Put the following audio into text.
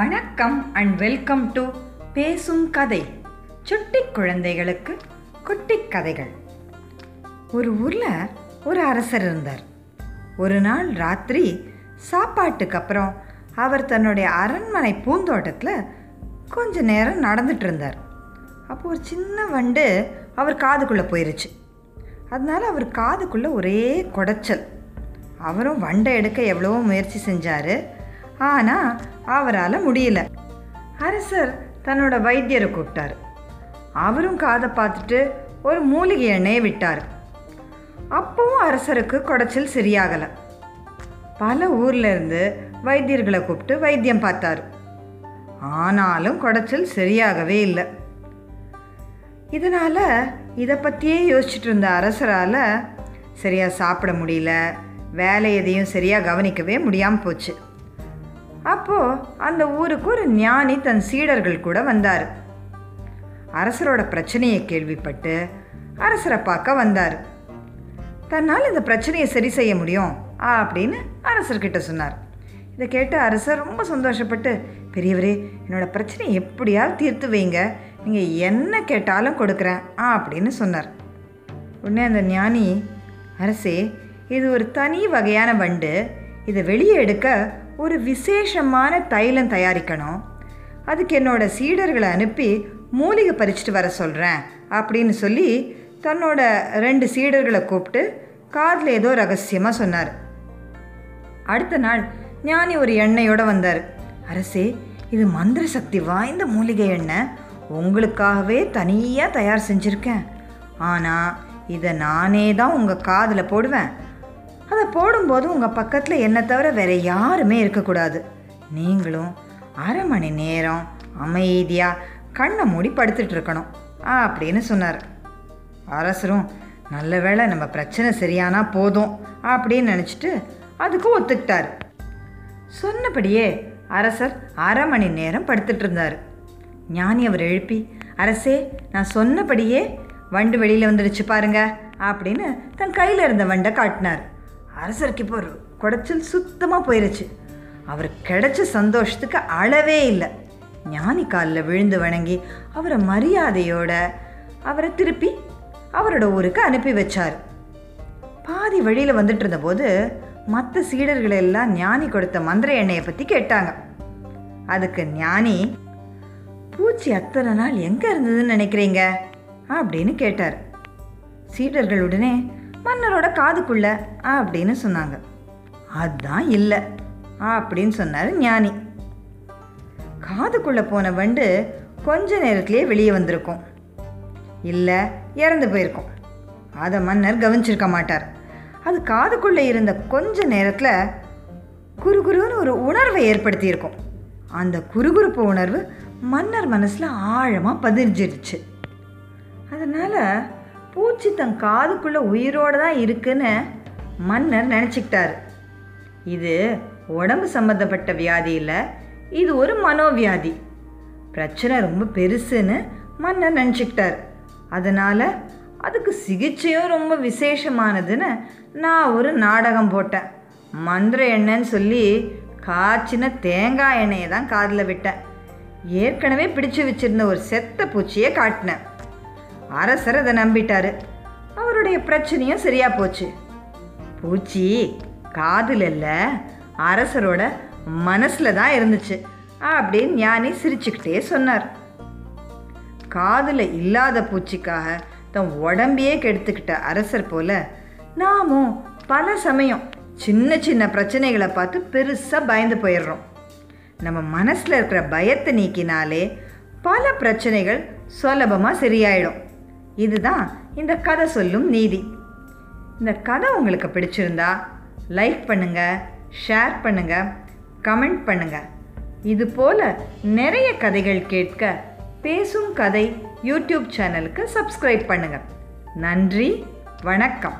வணக்கம் and welcome to பேசும் கதை சுட்டி குழந்தைகளுக்கு குட்டி கதைகள். ஒரு ஊரில் ஒரு அரசர் இருந்தார். ஒரு நாள் ராத்திரி சாப்பாட்டுக்கு அப்புறம் அவர் தன்னுடைய அரண்மனை பூந்தோட்டத்தில் கொஞ்ச நேரம் நடந்துட்டு இருந்தார். அப்போ ஒரு சின்ன வண்டு அவர் காதுக்குள்ளே போயிருச்சு. அதனால அவர் காதுக்குள்ளே ஒரே குடைச்சல். அவரும் வண்டை எடுக்க எவ்வளவோ முயற்சி செஞ்சார். ஆனால் அவரால் முடியல. அரசர் தன்னோட வைத்தியரை கூப்பிட்டார். அவரும் காதை பார்த்துட்டு ஒரு மூலிகை எண்ணெயை விட்டார். அப்பவும் அரசருக்கு குடைச்சல் சரியாகலை. பல ஊர்லேருந்து வைத்தியர்களை கூப்பிட்டு வைத்தியம் பார்த்தார். ஆனாலும் குடைச்சல் சரியாகவே இல்லை. இதனால் இதை பற்றியே யோசிச்சுட்டு இருந்த அரசரால் சரியாக சாப்பிட முடியல. வேலை எதையும் சரியாக கவனிக்கவே முடியாமல் போச்சு. அப்போது அந்த ஊருக்கு ஒரு ஞானி தன் சீடர்கள் கூட வந்தார். அரசரோட பிரச்சனையை கேள்விப்பட்டு அரசரை பார்க்க வந்தார். தன்னால் இந்த பிரச்சனையை சரி செய்ய முடியும் அப்படின்னு அரசர்கிட்ட சொன்னார். இதை கேட்டு அரசர் ரொம்ப சந்தோஷப்பட்டு பெரியவரே என்னோடய பிரச்சனையை எப்படியாவது தீர்த்து வைங்க. நீங்கள் என்ன கேட்டாலும் கொடுக்குறேன் ஆ அப்படின்னு சொன்னார். உடனே அந்த ஞானி அரசே இது ஒரு தனி வகையான வண்டு. இதை வெளியே எடுக்க ஒரு விசேஷமான தைலம் தயாரிக்கணும். அதுக்கு என்னோட சீடர்களை அனுப்பி மூலிகை பறிச்சுட்டு வர சொல்கிறேன் அப்படின்னு சொல்லி தன்னோட ரெண்டு சீடர்களை கூப்பிட்டு காதில் ஏதோ ரகசியமாக சொன்னார். அடுத்த நாள் ஞானி ஒரு எண்ணெயோடு வந்தார். அரசே இது மந்திர சக்தி வாய்ந்த மூலிகை எண்ணெய். உங்களுக்காகவே தனியாக தயார் செஞ்சுருக்கேன். ஆனால் இதை நானே தான் உங்கள் காதில் போடுவேன். அதை போடும்போது உங்கள் பக்கத்தில் என்னை தவிர வேறு யாருமே இருக்கக்கூடாது. நீங்களும் அரை மணி நேரம் அமைதியாக கண்ணை மூடி படுத்துட்டு இருக்கணும் அப்படின்னு சொன்னார். அரசரும் நல்ல வேளை நம்ம பிரச்சனை சரியானா போதும் அப்படின்னு நினச்சிட்டு அதுக்கு ஒத்துக்கிட்டார். சொன்னபடியே அரசர் அரை மணி நேரம் படுத்துட்டு இருந்தார். ஞானி அவர் எழுப்பி அரசே நான் சொன்னபடியே வண்டு வெளியில் வந்துடுச்சு பாருங்க அப்படின்னு தன் கையில் இருந்த வண்டை காட்டினார். அரசருக்கு இப்போ ஒரு குடைச்சல் சுத்தமாக போயிருச்சு. அவர் கிடைச்ச சந்தோஷத்துக்கு அளவே இல்லை. ஞானி காலில் விழுந்து வணங்கி அவரை மரியாதையோட அவரை திருப்பி அவரோட ஊருக்கு அனுப்பி வச்சார். பாதி வழியில் வந்துட்டு இருந்தபோது மற்ற சீடர்கள் எல்லாம் ஞானி கொடுத்த மந்திர எண்ணெயை பற்றி கேட்டாங்க. அதுக்கு ஞானி பூச்சி அத்தனை நாள் எங்கே இருந்ததுன்னு நினைக்கிறீங்க? அப்படின்னு கேட்டார். சீடர்கள் உடனே மன்னரோட காதுக்குள்ள அப்படின்னு சொன்னாங்க. அதுதான் இல்லை அப்படின்னு சொன்னார் ஞானி. காதுக்குள்ளே போன வண்டு கொஞ்ச நேரத்திலே வெளியே வந்திருக்கும். இல்லை இறந்து போயிருக்கும். அதை மன்னர் கவனிச்சிருக்க மாட்டார். அது காதுக்குள்ளே இருந்த கொஞ்ச நேரத்தில் குறுகுறுன்னு ஒரு உணர்வை ஏற்படுத்தியிருக்கும். அந்த குறுகுறுப்பு உணர்வு மன்னர் மனசில் ஆழமாக பதிஞ்சிருச்சு. அதனால் பூச்சி தன் காதுக்குள்ளே உயிரோடு தான் இருக்குன்னு மன்னர் நினச்சிக்கிட்டாரு. இது உடம்பு சம்மந்தப்பட்ட வியாதி இல்லை இது ஒரு மனோவியாதி. பிரச்சனை ரொம்ப பெருசுன்னு மன்னர் நினச்சிக்கிட்டார். அதனால் அதுக்கு சிகிச்சையும் ரொம்ப விசேஷமானதுன்னு நான் ஒரு நாடகம் போட்டேன். மந்திர எண்ணெய்ன்னு சொல்லி காய்ச்சின தேங்காய் எண்ணெயை தான் காதில் விட்டேன். ஏற்கனவே பிடிச்சு வச்சிருந்த ஒரு செத்த பூச்சியை காட்டினேன். அரசர் அதை நம்பிட்டாரு. அவருடைய பிரச்சனையும் சரியாக போச்சு. பூச்சி காதில் இல்லை. அரசரோட மனசில் தான் இருந்துச்சு. அப்படின்னு ஞானி சிரிச்சுக்கிட்டே சொன்னார். காதில் இல்லாத பூச்சிக்காக தன் உடம்பையே கெடுத்துக்கிட்ட அரசர் போல நாமும் பல சமயம் சின்ன சின்ன பிரச்சனைகளை பார்த்து பெருசாக பயந்து போயிடுறோம். நம்ம மனசில் இருக்கிற பயத்தை நீக்கினாலே பல பிரச்சனைகள் சுலபமாக சரியாயிடும். இதுதான் இந்த கதை சொல்லும் நீதி. இந்த கதை உங்களுக்கு பிடிச்சிருந்தா லைக் பண்ணுங்கள் ஷேர் பண்ணுங்கள் கமெண்ட் பண்ணுங்கள் இது போல் நிறைய கதைகள் கேட்க பேசும் கதை யூடியூப் சேனலுக்கு சப்ஸ்கிரைப் பண்ணுங்கள் நன்றி வணக்கம்.